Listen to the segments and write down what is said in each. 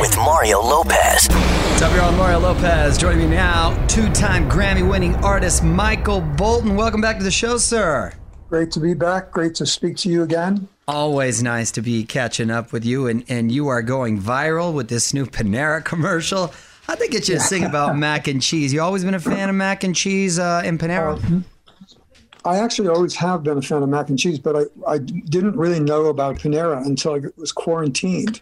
With Mario Lopez. What's up, y'all? Mario Lopez joining me now. Two-time Grammy-winning artist Michael Bolton. Welcome back to the show, sir. Great to be back. Great to speak to you again. Always nice to be catching up with you, and, and you are going viral with this new Panera commercial. How'd they get you to sing about mac and cheese? You always been a fan of mac and cheese uh, in Panera? I actually always have been a fan of mac and cheese, but I, I didn't really know about Panera until I was quarantined.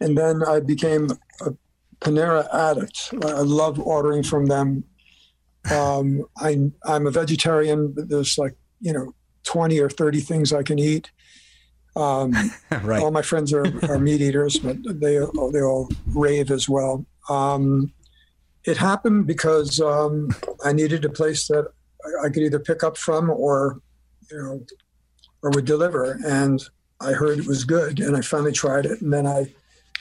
And then I became a Panera addict. I love ordering from them. Um, I, I'm a vegetarian, but there's like, you know, 20 or 30 things I can eat. Um, right. All my friends are, are meat eaters, but they, they all rave as well. Um, it happened because um, I needed a place that I, I could either pick up from or, you know, or would deliver. And I heard it was good, and I finally tried it. And then I,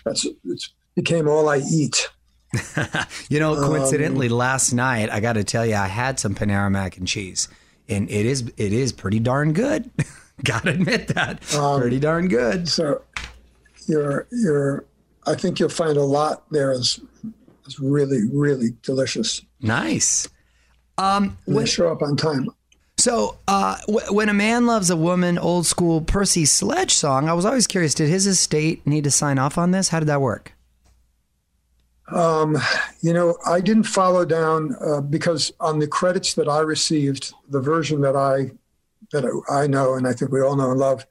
that's it became all I eat. you know, coincidentally, last night I got to tell you, I had some Panera mac and cheese, and it is it is pretty darn good. got to admit that, Um, pretty darn good. So you're you're I think you'll find a lot there is is really really delicious. Nice. Um, And they show up on time. So, uh, w- when a man loves a woman, old school Percy Sledge song, I was always curious: did his estate need to sign off on this? How did that work? Um, you know, I didn't follow down uh, because on the credits that I received, the version that I that I know and I think we all know and love,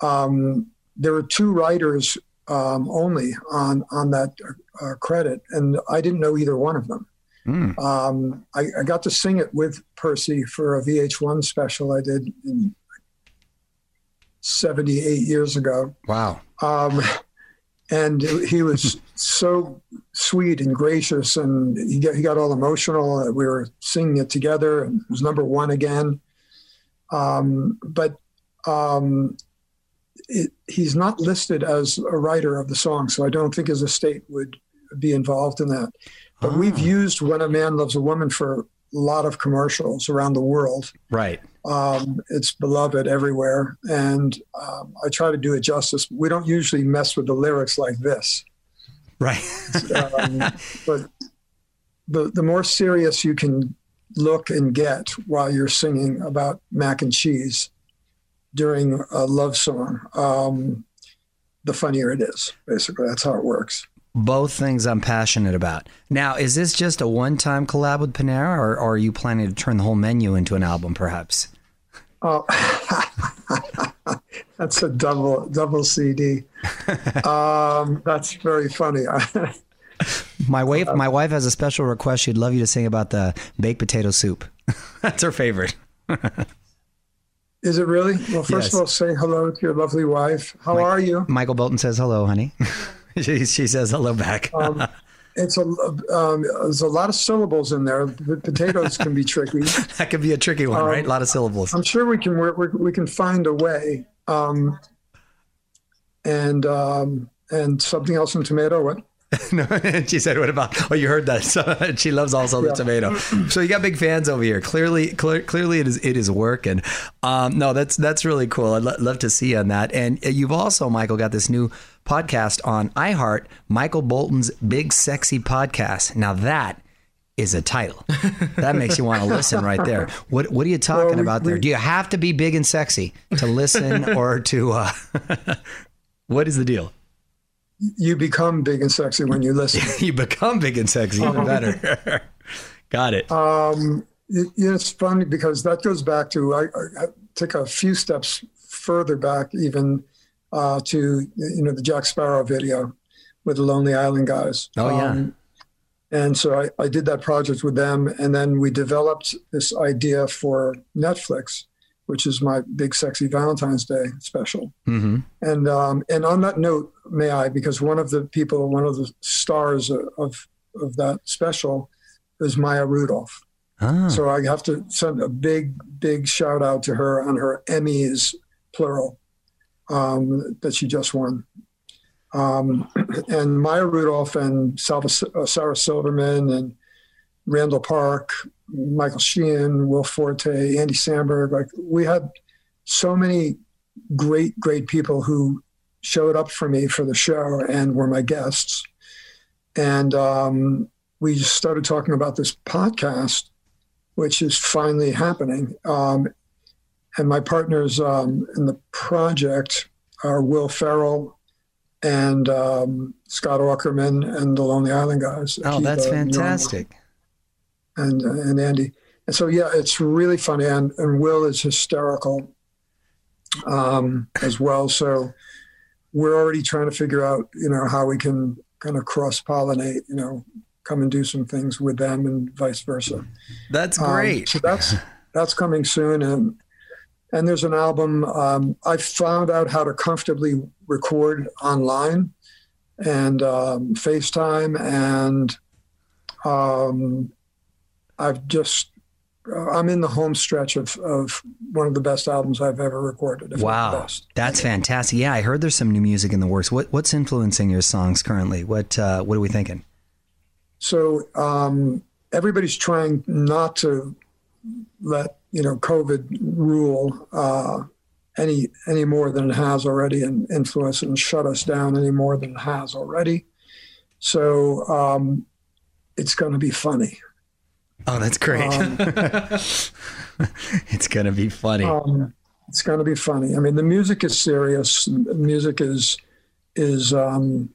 um, there were two writers um, only on on that uh, credit, and I didn't know either one of them. Um, I, I got to sing it with Percy for a VH1 special I did in 78 years ago. Wow. Um, and he was so sweet and gracious, and he got, he got all emotional. We were singing it together, and it was number one again. Um, but um, it, he's not listed as a writer of the song, so I don't think his estate would be involved in that. But we've used "When a Man Loves a Woman" for a lot of commercials around the world. Right. Um, it's beloved everywhere, and um, I try to do it justice. We don't usually mess with the lyrics like this, Right. um, but the the more serious you can look and get while you're singing about mac and cheese during a love song, um, the funnier it is. Basically, that's how it works. Both things I'm passionate about. Now, is this just a one-time collab with Panera, or, or are you planning to turn the whole menu into an album, perhaps? Oh, That's a double double CD. Um, that's very funny. My wife, my wife has a special request. She'd love you to sing about the baked potato soup. That's her favorite. Is it really? Well, first Yes. of all, say hello to your lovely wife. How are you? Michael Bolton says hello, honey. she, she says hello back. Um, it's a um, there's a lot of syllables in there. The potatoes can be tricky. that could be a tricky one, right? A lot of syllables. I'm sure we can work. We, we can find a way. Um, and um, and something else in tomato. What? no, she said, "What about?" Oh, you heard that? So she loves also the tomato. So you got big fans over here. Clearly, clear, clearly, it is it is working. Um, no, that's that's really cool. I'd lo- love to see you on that. And you've also, Michael, got this new podcast on iHeart, Michael Bolton's Big Sexy Podcast. Now that is a title. that makes you want to listen right there. What What are you talking Well, we- about there? we- Do you have to be big and sexy to listen, or to? Uh, what is the deal? You become big and sexy when you listen. you become big and sexy, even better. Got it. Um, it, it's funny because that goes back to I, I, take a few steps further back, even uh, to you know the Jack Sparrow video with the Lonely Island guys. Oh, yeah. Um, and so I, I did that project with them, and then we developed this idea for Netflix, which is my big sexy Valentine's Day special. hmm And um, and on that note, may I, because one of the people, one of the stars of of that special is Maya Rudolph. Ah, So I have to send a big, big shout out to her on her Emmys, plural, um, that she just won. Um, and Maya Rudolph and uh, Sarah Silverman and Randall Park, Michael Sheehan, Will Forte, Andy Samberg. Like we had so many great, great people who showed up for me for the show and were my guests. And um, we just started talking about this podcast, which is finally happening. Um, and my partners um, in the project are Will Ferrell and um, Scott Aukerman and the Lonely Island guys. oh, that's Akiva, fantastic. And uh, and Andy. And so yeah, it's really funny, and and Will is hysterical um, as well. So we're already trying to figure out, you know, how we can kind of cross pollinate, you know, come and do some things with them, and vice versa. That's Um, great. so that's that's coming soon, and and there's an album. Um, I found out how to comfortably record online and um, FaceTime, and um, I've just I'm in the home stretch of of one of the best albums I've ever recorded. if not the wow, that's fantastic. Yeah, I heard there's some new music in the works. What What's influencing your songs currently? What uh, What are we thinking? So um, everybody's trying not to let you know COVID rule uh, any any more than it has already, and influence and shut us down any more than it has already. So um, it's going to be funny. Oh, that's great. Um, it's gonna be funny. Um, it's going to be funny. I mean, the music is serious. Music is is um,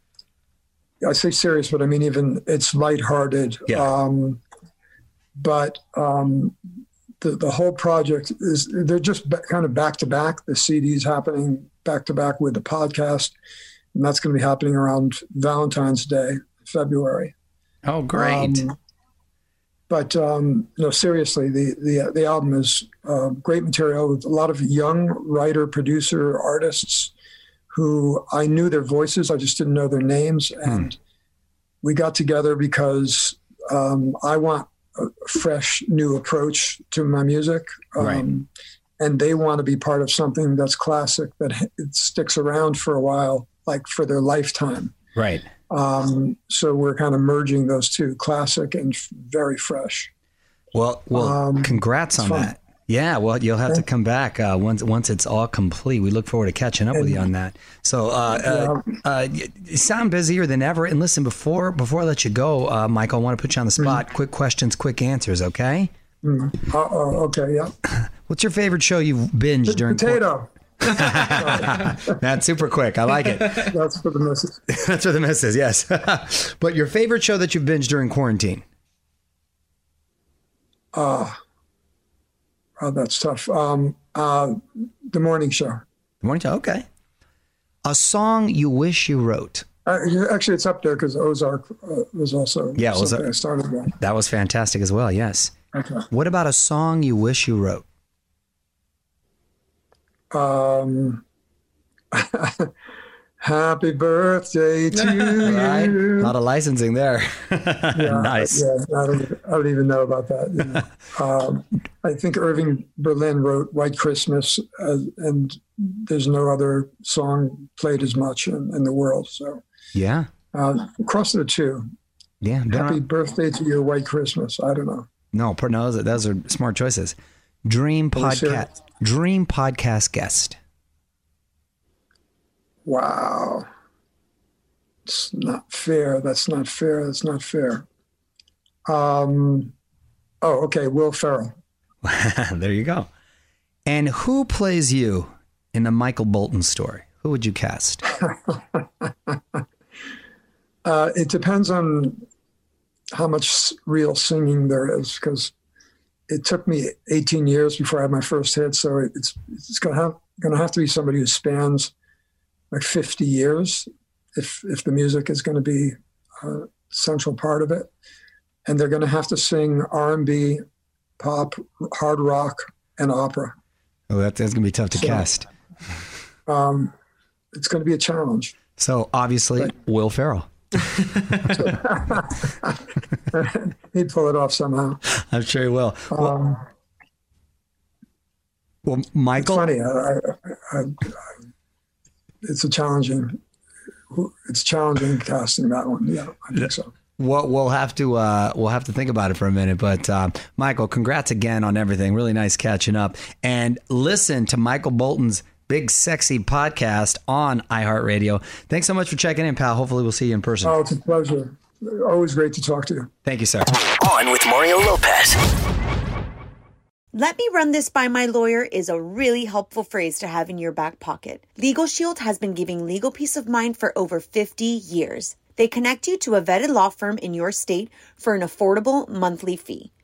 I say serious, but I mean even it's lighthearted. Yeah. Um, but um, the the whole project is they're just ba- kind of back to back. The CD's happening back to back with the podcast, and that's going to be happening around Valentine's Day, February. oh, great. Um, but um, no, seriously, the the the album is uh, great material with a lot of young writer, producer, artists who I knew their voices, I just didn't know their names, and we got together because um, I want a fresh, new approach to my music, um, Right. and they want to be part of something that's classic that it sticks around for a while, like for their lifetime. right. Um, so we're kind of merging those two, classic and f- very fresh. Well, well, Um, congrats on fun. that. Yeah, well, you'll have to come back uh, once once it's all complete. We look forward to catching up with you on that. So, uh, uh, uh, you sound busier than ever. And listen, before before I let you go, uh, Michael, I want to put you on the spot. Quick questions, quick answers. Okay. Uh, oh, okay, yeah. What's your favorite show you've binged during? Potato. That's super quick. I like it. That's for the missus. That's what the miss is. Yes. but your favorite show that you've binged during quarantine? Oh, that's tough. Um, Uh, the morning show. The morning show. Okay. A song you wish you wrote. Uh, actually, it's up there because Ozark uh, was also Yeah, Ozark- I started with. That was fantastic as well. Yes. Okay. What about a song you wish you wrote? Um, happy birthday to Right. A you. lot of licensing there. Yeah, nice. Yeah, I don't, I don't even know about that. you know. um, I think Irving Berlin wrote White Christmas, uh, and there's no other song played as much in, in the world. So Yeah. uh, across the two. Yeah. Happy birthday to your White Christmas. I don't know. No, those are, those are smart choices. Dream Are we serious? podcast. Dream podcast guest. Wow. It's not fair. That's not fair. That's not fair. Um, oh, okay. Will Ferrell. there you go. And who plays you in the Michael Bolton story? Who would you cast? Uh, it depends on how much real singing there is because it took me 18 years before I had my first hit. So it's it's gonna have gonna have to be somebody who spans like 50 years if if the music is going to be a central part of it, and they're going to have to sing R&B, pop, hard rock, and opera. Oh, that, that's going to be tough to So- cast. Um, it's going to be a challenge. So obviously, Will Ferrell. He'd pull it off somehow. I'm sure he will. Well, Um, well It's Michael, funny. I, I, I, I, it's a challenging. It's challenging casting that one. Yeah, I think so. we'll, we'll have to uh, we'll have to think about it for a minute. But uh, Michael, congrats again on everything. Really nice catching up. And listen to Michael Bolton's Big Sexy podcast on iHeartRadio. Thanks so much for checking in, pal. Hopefully, we'll see you in person. Oh, it's a pleasure. Always great to talk to you. Thank you, sir. On with Mario Lopez. Let me run this by my lawyer is a really helpful phrase to have in your back pocket. Legal Shield has been giving legal peace of mind for over 50 years. They connect you to a vetted law firm in your state for an affordable monthly fee.